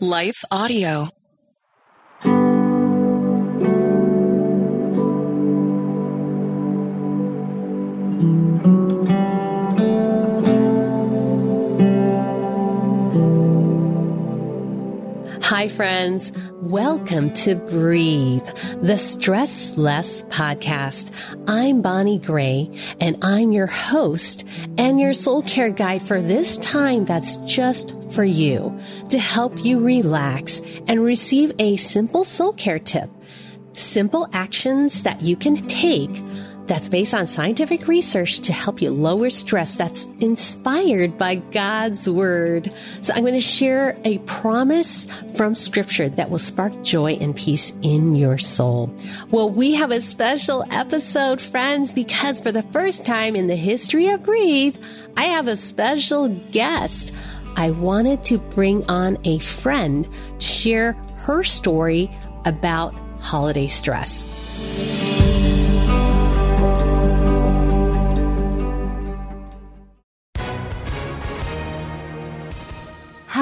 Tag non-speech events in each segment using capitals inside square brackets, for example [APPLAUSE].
Life Audio. Hi, friends. Welcome to Breathe, the Stress Less podcast. I'm Bonnie Gray, and I'm your host and your soul care guide for this time that's just for you to help you relax and receive a simple soul care tip. Simple actions that you can take that's based on scientific research to help you lower stress that's inspired by God's word. So I'm going to share a promise from scripture that will spark joy and peace in your soul. Well, we have a special episode, friends, because for the first time in the history of Breathe, I have a special guest. I wanted to bring on a friend to share her story about holiday stress.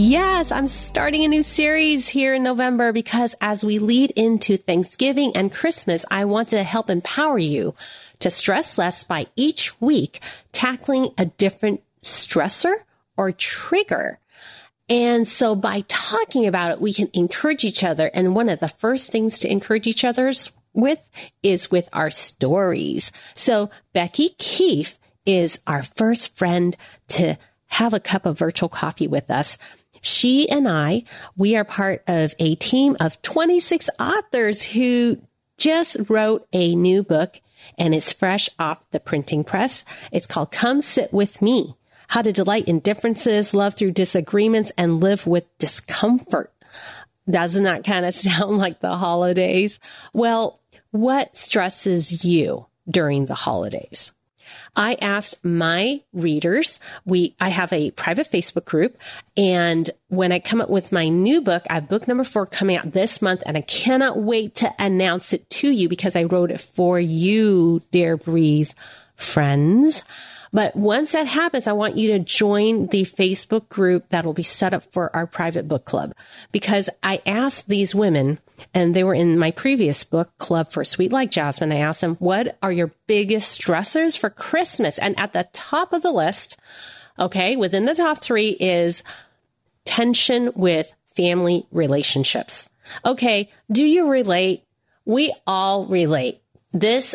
Yes, I'm starting a new series here in November because as we lead into Thanksgiving and Christmas, I want to help empower you to stress less by each week tackling a different stressor or trigger. And so by talking about it, we can encourage each other. And one of the first things to encourage each other's with is with our stories. So Becky Keife is our first friend to have a cup of virtual coffee with us. She and I, we are part of a team of 26 authors who just wrote a new book and it's fresh off the printing press. It's called Come Sit With Me. How to delight in differences, love through disagreements, and live with discomfort. Doesn't that kind of [LAUGHS] sound like the holidays? Well, what stresses you during the holidays? I asked my readers, we, I have a private Facebook group and when I come up with my new book, I have book number four coming out this month and I cannot wait to announce it to you because I wrote it for you, dear breathe friends. But once that happens, I want you to join the Facebook group that will be set up for our private book club because I asked these women and they were in my previous book club for Sweet Like Jasmine. I asked them, what are your biggest stressors for Christmas? And at the top of the list, okay, within the top three is tension with family relationships. Okay. Do you relate? We all relate. This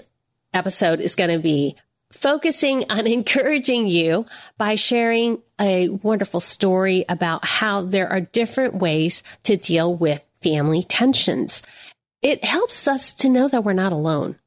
episode is going to be focusing [LAUGHS] on encouraging you by sharing a wonderful story about how there are different ways to deal with family tensions. It helps us to know that we're not alone.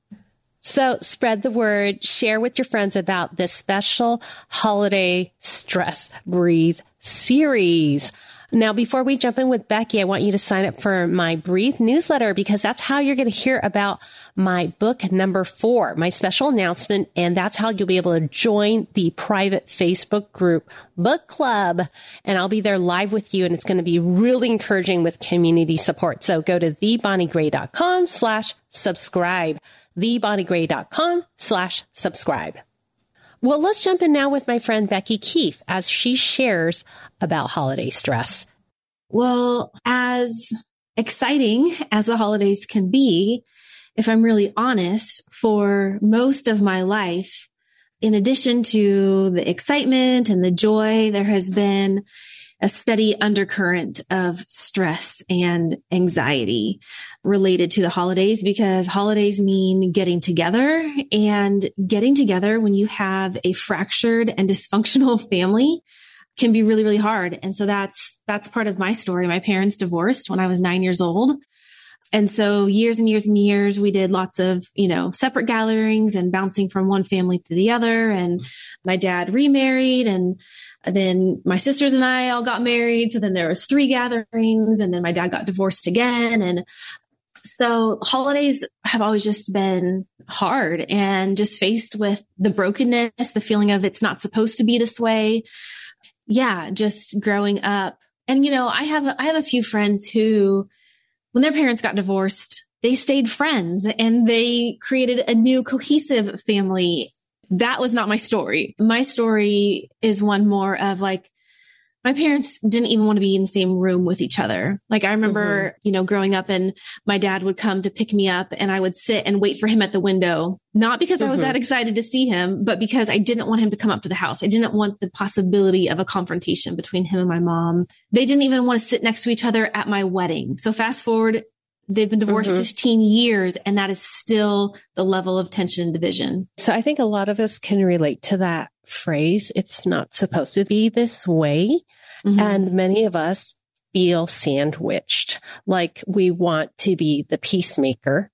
So spread the word, share with your friends about this special holiday stress breathe series. Now, before we jump in with Becky, I want you to sign up for my Breathe newsletter because that's how you're going to hear about my book number four, my special announcement. And that's how you'll be able to join the private Facebook group book club. And I'll be there live with you. And it's going to be really encouraging with community support. So go to thebonniegray.com slash subscribe, thebonniegray.com slash subscribe. Well, let's jump in now with my friend Becky Keife as she shares about holiday stress. Well, as exciting as the holidays can be, if I'm really honest, for most of my life, in addition to the excitement and the joy, there has been a steady undercurrent of stress and anxiety related to the holidays because holidays mean getting together and getting together when you have a fractured and [LAUGHS] dysfunctional family can be really, really hard. And so that's, that's part of my story. My parents divorced when I was nine years old. And so years and years and years, we did lots of, you know, separate gatherings and bouncing from one family to the other. And my dad remarried and then my sisters and I all got married. So then there was three gatherings and then my dad got divorced again. And so holidays have always just been hard and just faced with the brokenness, the feeling of it's not supposed to be this way. Yeah. Just growing up. And, you know, I have, I have a few friends who, when their parents got divorced, they stayed friends and they created a new cohesive family. That was not my story. My story is one more of like, my parents didn't even want to be in the same room with each other. Like I remember, mm-hmm. you know, growing up and my dad would come to pick me up and I would sit and wait for him at the window, not because mm-hmm. I was mm-hmm. that excited to see him, but because I didn't want him to come up to the house. I didn't want the possibility of a confrontation between him and my mom. They didn't even want to sit next to each other at my wedding. So fast forward, they've been divorced mm-hmm. 15 years and that is still the level of tension and division. So I think a lot of us can relate to that phrase. It's not supposed to be this way. Mm-hmm. And many of us feel sandwiched, like we want to be the peacemaker,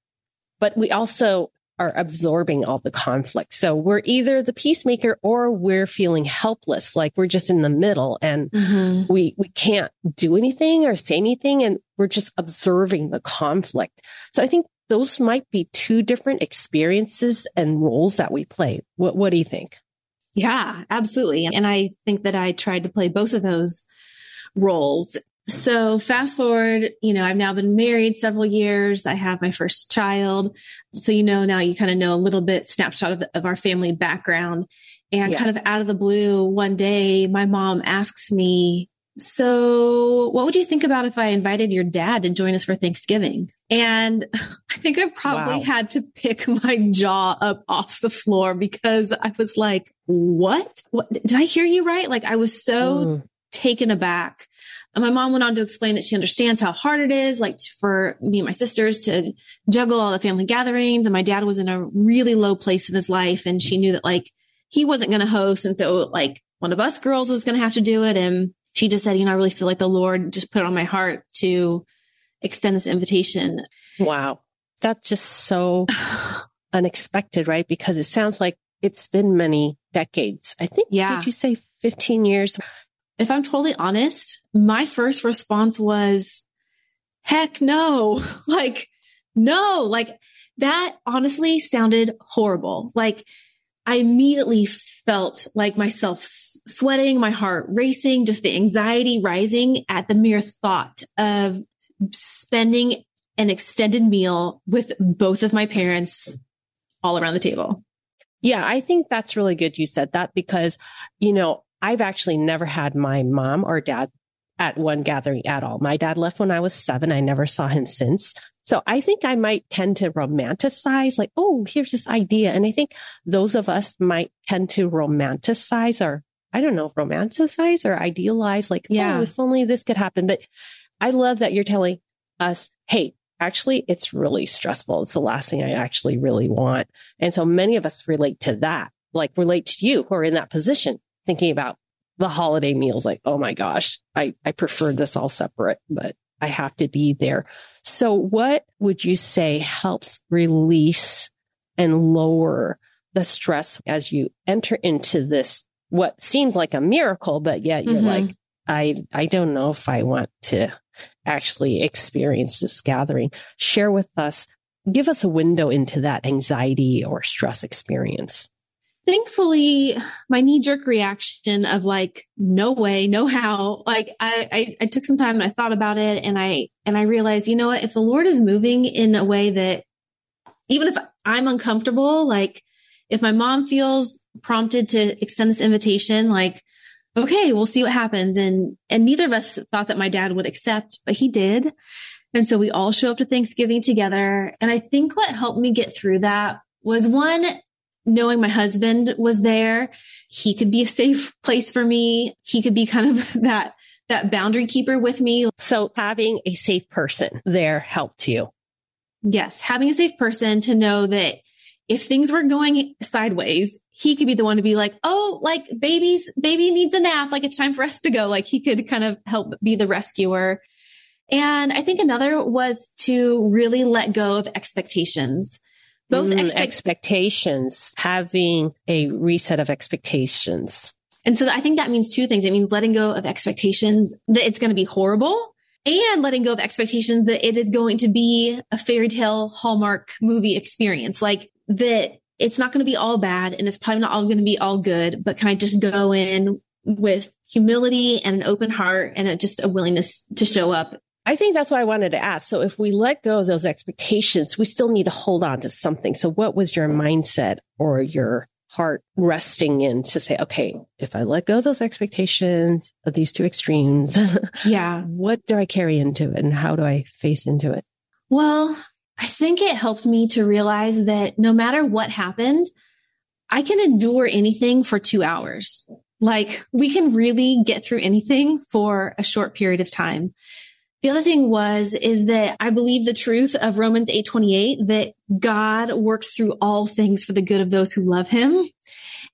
but we also are absorbing all the conflict. So we're either the peacemaker or we're feeling helpless, like we're just in the middle and mm-hmm. we, we can't do anything or say anything. And we're just observing the conflict. So I think those might be two different experiences and roles that we play. What, what do you think? Yeah, absolutely. And I think that I tried to play both of those roles. So fast forward, you know, I've now been married several years. I have my first child. So, you know, now you kind of know a little bit snapshot of, the, of our family background and yeah. kind of out of the blue one day, my mom asks me, so what would you think about if I invited your dad to join us for Thanksgiving? And [LAUGHS] I think I probably wow. had to pick [LAUGHS] my jaw up off the floor because I was like, what? what? Did I hear you right? Like I was so mm. taken aback. And my mom went on to explain that she understands how hard it is, like for me and my sisters to juggle all the family gatherings. And my dad was in a really low place in his life. And she knew that like he wasn't going to host. And so like one of us girls was going to have to do it. And she just said, you know, I really feel like the Lord just put it on my heart to extend this invitation. Wow. That's just so [SIGHS] unexpected, right? Because it sounds like it's been many decades. I think, yeah. did you say 15 years? If I'm totally honest, my first response was, heck no. [LAUGHS] like, no, like that honestly sounded horrible. Like I immediately felt like myself sweating, my heart racing, just the anxiety rising at the mere thought of spending an extended meal with both of my parents all around the table. Yeah, I think that's really good you said that because, you know, I've actually never had my mom or dad at one gathering at all. My dad left when I was seven. I never saw him since. So I think I might tend to romanticize like, oh, here's this idea. And I think those of us might tend to romanticize or I don't know, romanticize or idealize like, oh, yeah. oh, if only this could happen. But I love that you're telling us, hey, actually, it's really stressful. It's the last thing I actually really want. And so many of us relate to that, like relate to you who are in that position, thinking about the holiday meals. Like, oh my gosh, I, I prefer this all separate, but I have to be there. So what would you say helps release and lower the stress as you enter into this, what seems like a miracle, but yet you're mm-hmm. like, I, I don't know if I want to actually experience this gathering. Share with us, give us a window into that anxiety or stress experience thankfully my knee jerk reaction of like no way no how like I, I, I took some time and i thought about it and i and i realized you know what? If the lord is moving in a way that even if i'm uncomfortable like if my mom feels prompted to extend this invitation like okay we'll see what happens. And and neither of us thought that my dad would accept but he did. And so we all show up to thanksgiving together. And i think what helped me get through that was one knowing my husband was there, he could be a safe [LAUGHS] place for me. He could be kind of [LAUGHS] that, that boundary keeper with me. So having a safe person there helped you. Yes. Having a safe person to know that if things were going sideways, he could be the one to be like, Oh, like baby's baby needs a nap. Like it's time for us to go. Like he could kind of help be the rescuer. And I think another was to really let go of expectations both mm, expect- expectations, having a reset of expectations. And so I think that means two things. It means letting go of expectations that it's going to be horrible and letting go of expectations that it is going to be a fairy tale hallmark movie experience. Like that it's not going to be all bad and it's probably not all going to be all good, but can I just go in with humility and an open heart and a, just a willingness to show up I think that's why I wanted to ask. So if we let go of those expectations, we still need to hold on to something. So what was your mindset or your heart resting in to say, okay, if I let go of those expectations of these two extremes, [LAUGHS] yeah, what do I carry into it and how do I face into it? Well, I think it helped me to realize that no matter what happened, I can endure anything for two hours. Like we can really get through anything for a short period of time. The other thing was, is that I believe the truth of Romans 828, that God works through all things for the good of those who love him.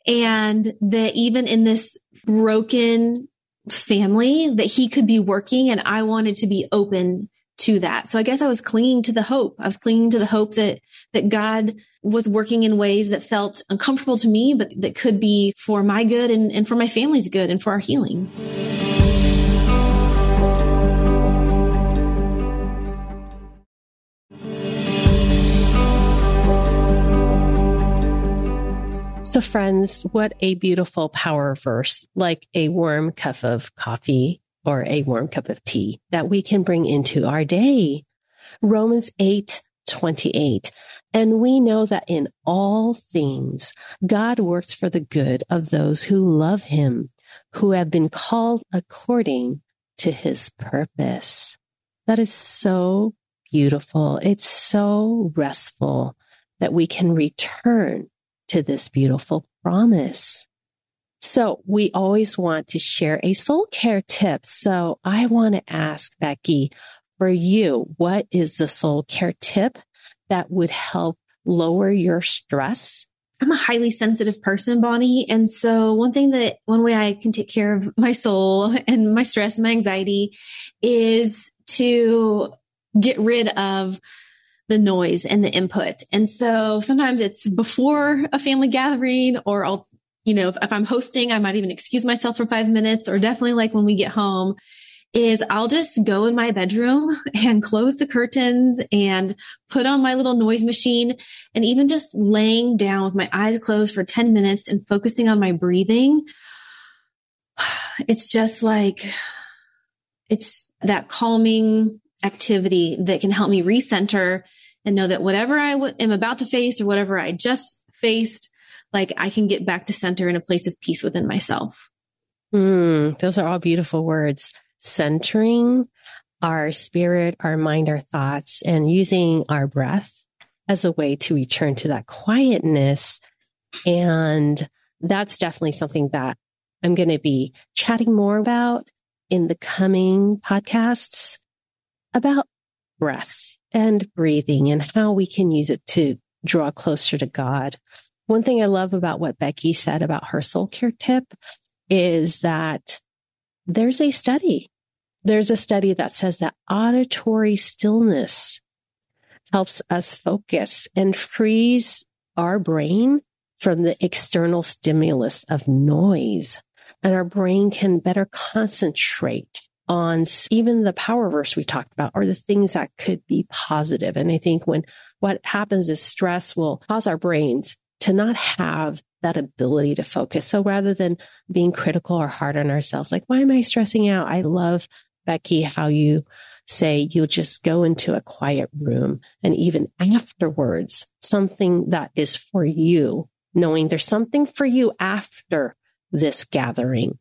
And that even in this broken family, that he could be working and I wanted to be open to that. So I guess I was clinging to the hope. I was clinging to the hope that, that God was working in ways that felt uncomfortable to me, but that could be for my good and, and for my family's good and for our healing. So, friends, what a beautiful power verse, like a warm cup of coffee or a warm cup of tea that we can bring into our day. Romans 8 28. And we know that in all things, God works for the good of those who love him, who have been called according to his purpose. That is so beautiful. It's so restful that we can return to this beautiful promise. So we always want to share a soul care tip. So I want to ask Becky for you, what is the soul care tip that would help lower your stress? I'm a highly sensitive person, Bonnie. And so one thing that one way I can take care of [LAUGHS] my soul and my stress and my anxiety is to get rid of the noise and the input. And so sometimes it's before a family gathering or I'll, you know, if, if, I'm hosting, I might even excuse myself for five minutes or definitely like when we get home is I'll just go in my bedroom [LAUGHS] and close the curtains and put on my little noise machine and even just laying down with my eyes closed for 10 minutes and focusing on my breathing. [SIGHS] It's just like, it's that calming activity that can help me recenter and know that whatever I w- am about to face or whatever I just faced, like I can get back to center in a place of peace within myself. Mm, those are all beautiful words. Centering our spirit, our mind, our thoughts, and using our breath as a way to return to that quietness. And that's definitely something that I'm going to be chatting more about in the coming podcasts about breath and breathing and how we can use it to draw closer to God. One thing I love about what Becky said about her soul care tip is that there's a study. There's a study that says that auditory stillness helps us focus and frees our brain from the external stimulus of noise. And our brain can better concentrate on even the power verse we talked about or the things that could be positive. And I think when what happens is stress will cause our brains to not have that ability to focus. So rather than being critical or hard on ourselves, like, why am I stressing out? I love Becky, how you say you'll just go into a quiet room and even afterwards, something that is for you, knowing there's something for you after this gathering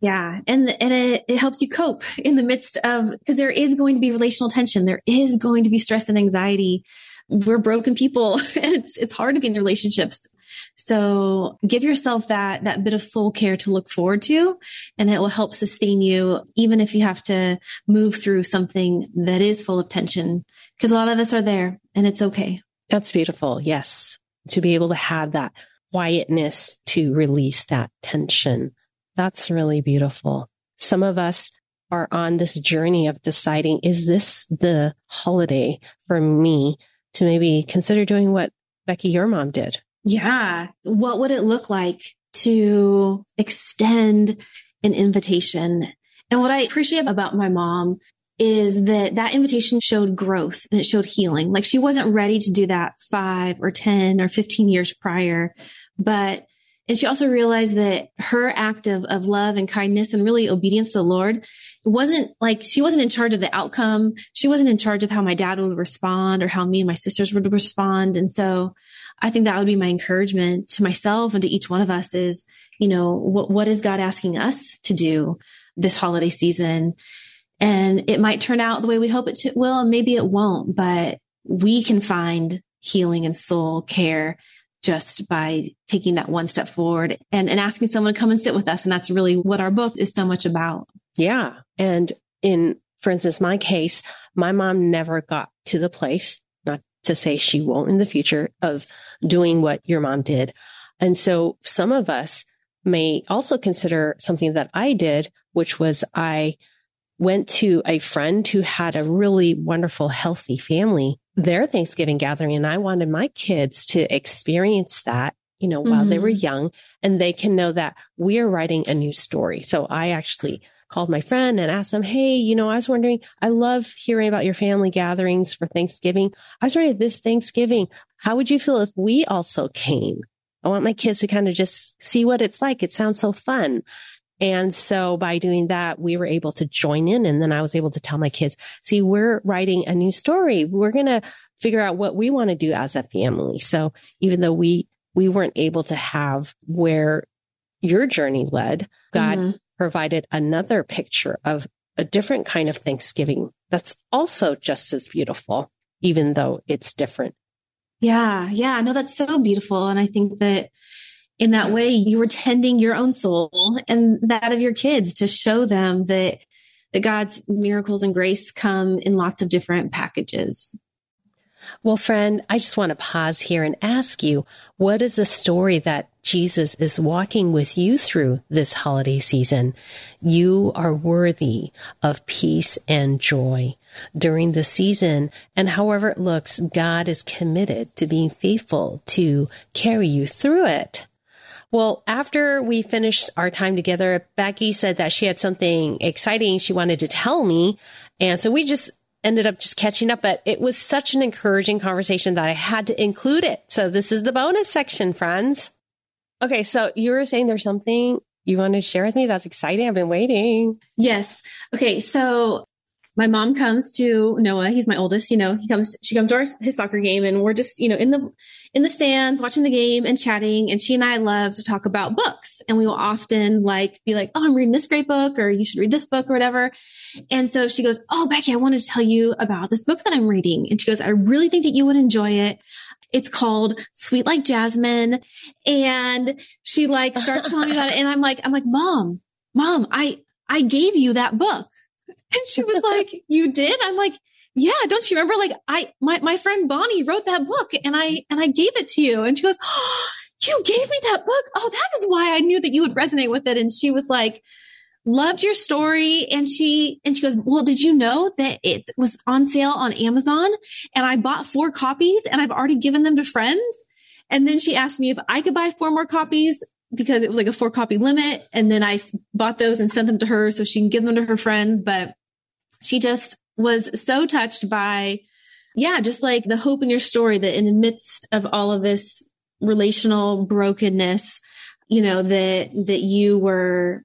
yeah. And, and it, it helps you cope in the midst of, because there is going to be relational tension. There is going to be stress and anxiety. We're broken people and [LAUGHS] it's, it's hard to be in relationships. So give yourself that, that bit of soul care to look forward to, and it will help sustain you, even if you have to move through something that is full of tension, because a lot of us are there and it's okay. That's beautiful. Yes. To be able to have that quietness to release that tension. That's really beautiful. Some of us are on this journey of deciding, is this the holiday for me to maybe consider doing what Becky, your mom did? Yeah. What would it look like to extend an invitation? And what I appreciate about my mom is that that invitation showed growth and it showed healing. Like she wasn't ready to do that five or 10 or 15 years prior, but and she also realized that her act of, of love and kindness and really obedience to the Lord wasn't like she wasn't in charge of the outcome. She wasn't in charge of how my dad would respond or how me and my sisters would respond. And so I think that would be my encouragement to myself and to each one of us is, you know, what, what is God asking us to do this holiday season? And it might turn out the way we hope it to, will, and maybe it won't, but we can find healing and soul care just by taking that one step forward and, and asking someone to come and sit with us. And that's really what our book is so much about. Yeah. And in, for instance, my case, my mom never got to the place, not to say she won't in the future, of doing what your mom did. And so some of us may also consider something that I did, which was I went to a friend who had a really wonderful, healthy family, their Thanksgiving gathering. And I wanted my kids to experience that, you know, while mm-hmm. they were mm-hmm. young and they can know that we are writing a new story. So I actually called my friend and asked them, Hey, you know, I was wondering, I love hearing about your family gatherings for Thanksgiving. I was wondering this Thanksgiving, how would you feel if we also came? I want my kids to kind of just see what it's like. It sounds so fun. And so by doing that, we were able to join in. And then I was able to tell my kids, see, we're writing a new story. We're going to figure out what we want to do as a family. So even though we, we weren't able to have where your journey led, God mm-hmm. provided another picture of a different kind of Thanksgiving that's also just as beautiful, even though it's different. Yeah. Yeah. No, that's so beautiful. And I think that in that way, you were tending your own soul and that of your kids to show them that, that God's miracles and grace come in lots of different packages. Well, friend, I just want to pause here and ask you, what is the story that Jesus is walking with you through this holiday season? You are worthy of peace and joy during the season. And however it looks, God is committed to being faithful to carry you through it. Well, after we finished our time together, Becky said that she had something exciting she wanted to tell me. And so we just ended up just catching up, but it was such an encouraging conversation that I had to include it. So this is the bonus section, friends. Okay. So you were saying there's something you want to share with me? That's exciting. I've been waiting. Yes. Okay. So my mom comes to Noah. He's my oldest. You know, he comes. She comes to our, his soccer game, and we're just you know in the in the stands watching the game and chatting. And she and I love to talk about books, and we will often like be like, "Oh, I'm reading this great book," or "You should read this book," or whatever. And so she goes, "Oh, Becky, I wanted to tell you about this book that I'm reading." And she goes, "I really think that you would enjoy it." It's called Sweet Like Jasmine. And she like starts telling me about it. And I'm like, I'm like, mom, mom, I, I gave you that book. And she was like, you did? I'm like, yeah, don't you remember? Like I, my, my friend Bonnie wrote that book and I, and I gave it to you. And she goes, oh, you gave me that book. Oh, that is why I knew that you would resonate with it. And she was like, loved your story. And she, and she goes, well, did you know that it was on sale on Amazon and I bought four copies and I've already given them to friends. And then she asked me if I could buy four more copies because it was like a four copy limit. And then I bought those and sent them to her so she can give them to her friends. But she just was so touched by, yeah, just like the hope in your story that in the midst of all of this relational brokenness, you know, that, that you were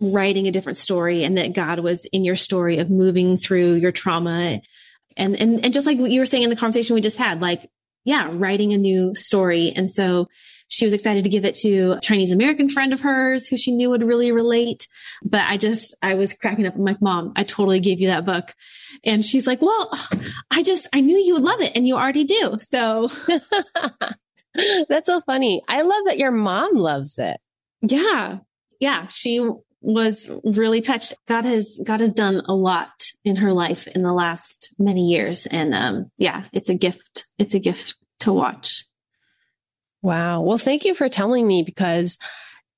writing a different story and that God was in your story of moving through your trauma. And, and, and just like what you were saying in the conversation we just had, like, yeah, writing a new story. And so she was excited to give it to a Chinese American friend of hers who she knew would really relate. But I just, I was cracking up. I'm like, mom, I totally gave you that book. And she's like, well, I just, I knew you would love it and you already do. So [LAUGHS] That's so funny. I love that your mom loves it. Yeah. Yeah. She was really touched. God has, God has done a lot in her life in the last many years. And, um, yeah, it's a gift. It's a gift to watch. Wow. Well, thank you for telling me because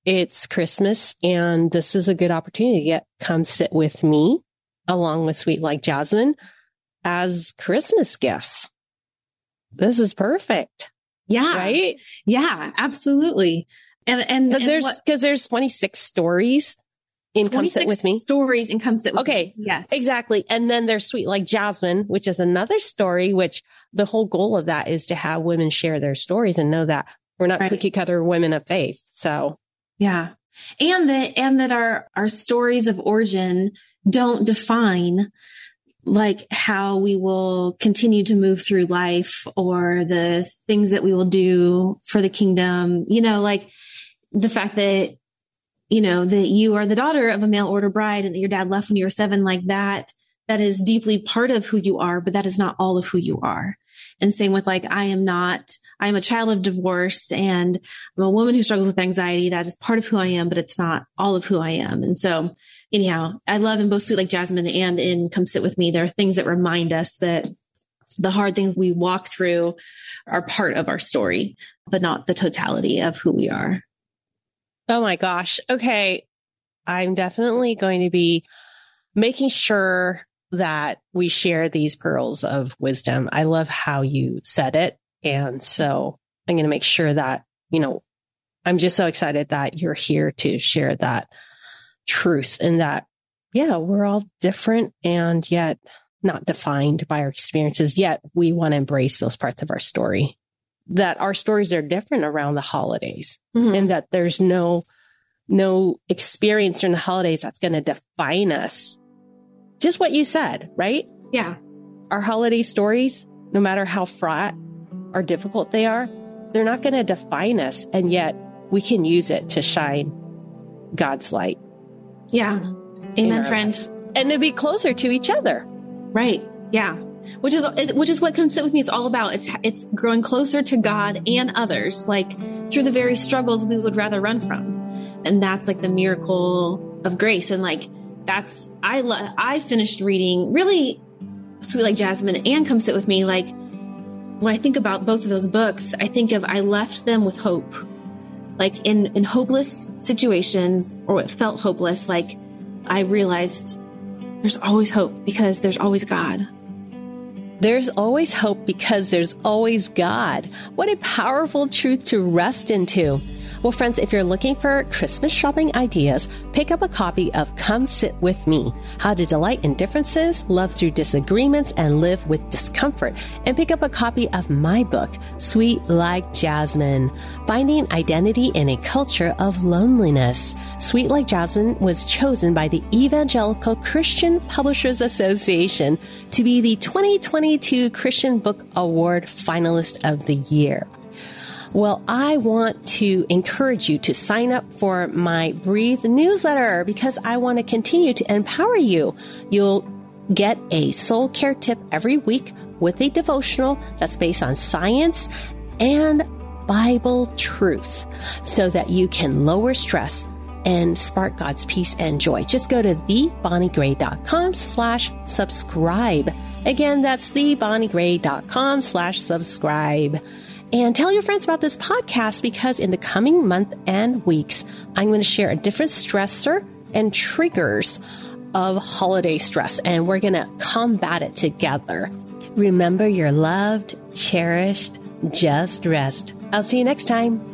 it's Christmas and this is a good opportunity to get come sit with me along with Sweet Like Jasmine as Christmas gifts. This is perfect. Yeah. Right? Yeah, absolutely. And and because there's because there's 26 stories in Come Sit With Me. Stories in Come Sit With me. okay, Me. Yes. Exactly. And then there's Sweet Like Jasmine, which is another story, which the whole goal of that is to have women share their stories and know that we're not right. cookie cutter women of faith. So yeah. And that and that our our stories of origin don't define like how we will continue to move through life or the things that we will do for the kingdom. You know, like the fact that, you know, that you are the daughter of a mail order bride and that your dad left when you were seven, like that, that is deeply part of who you are, but that is not all of who you are. And same with like, I am not, I am a child of divorce and I'm a woman who struggles with anxiety. That is part of who I am, but it's not all of who I am. And so anyhow, I love in both Sweet Like Jasmine and in Come Sit With Me, there are things that remind us that the hard things we walk through are part of our story, but not the totality of who we are. Oh my gosh. Okay. I'm definitely going to be making sure that we share these pearls of wisdom. I love how you said it. And so I'm going to make sure that, you know, I'm just so excited that you're here to share that truth and that, yeah, we're all different and yet not defined by our experiences, yet we want to embrace those parts of our story that our stories are different around the holidays mm-hmm. and that there's no no experience during the holidays that's going to define us. Just what you said right? Yeah. Our holiday stories no matter how fraught or difficult they are they're not going to define us and yet we can use it to shine god's light. Yeah. Amen friend and to be closer to each other. Right. Yeah which is which is what come sit with me is all about. It's it's growing closer to god and others like through the very struggles we would rather run from. And that's like the miracle of grace. And like that's i lo- i finished reading really sweet like jasmine and come sit with me like when i think about both of those books i think of i left them with hope. Like in in hopeless situations or what felt hopeless like i realized there's always hope because there's always god there's always hope because there's always God. What a powerful truth to rest into. Well, friends, if you're looking for Christmas shopping ideas, pick up a copy of Come Sit With Me, How to Delight in Differences, Love Through Disagreements, and Live with Discomfort. And pick up a copy of my book, Sweet Like Jasmine, Finding Identity in a Culture of Loneliness. Sweet Like Jasmine was chosen by the Evangelical Christian Publishers Association to be the 2022 Christian Book Award finalist of the year. Well, I want to encourage you to sign up for my Breathe newsletter because I want to continue to empower you. You'll get a soul care tip every week with a devotional that's based on science and Bible truth so that you can lower stress and spark God's peace and joy. Just go to thebonniegray.com slash subscribe. Again, that's thebonniegray.com slash subscribe. And tell your friends about this podcast because in the coming month and weeks, I'm going to share a different stressor and triggers of holiday stress, and we're going to combat it together. Remember, you're loved, cherished, just rest. I'll see you next time.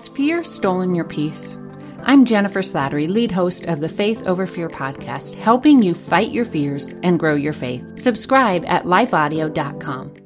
Has fear stolen your peace? I'm Jennifer Slattery, lead host of the Faith Over Fear podcast, helping you fight your fears and grow your faith. Subscribe at lifeaudio.com.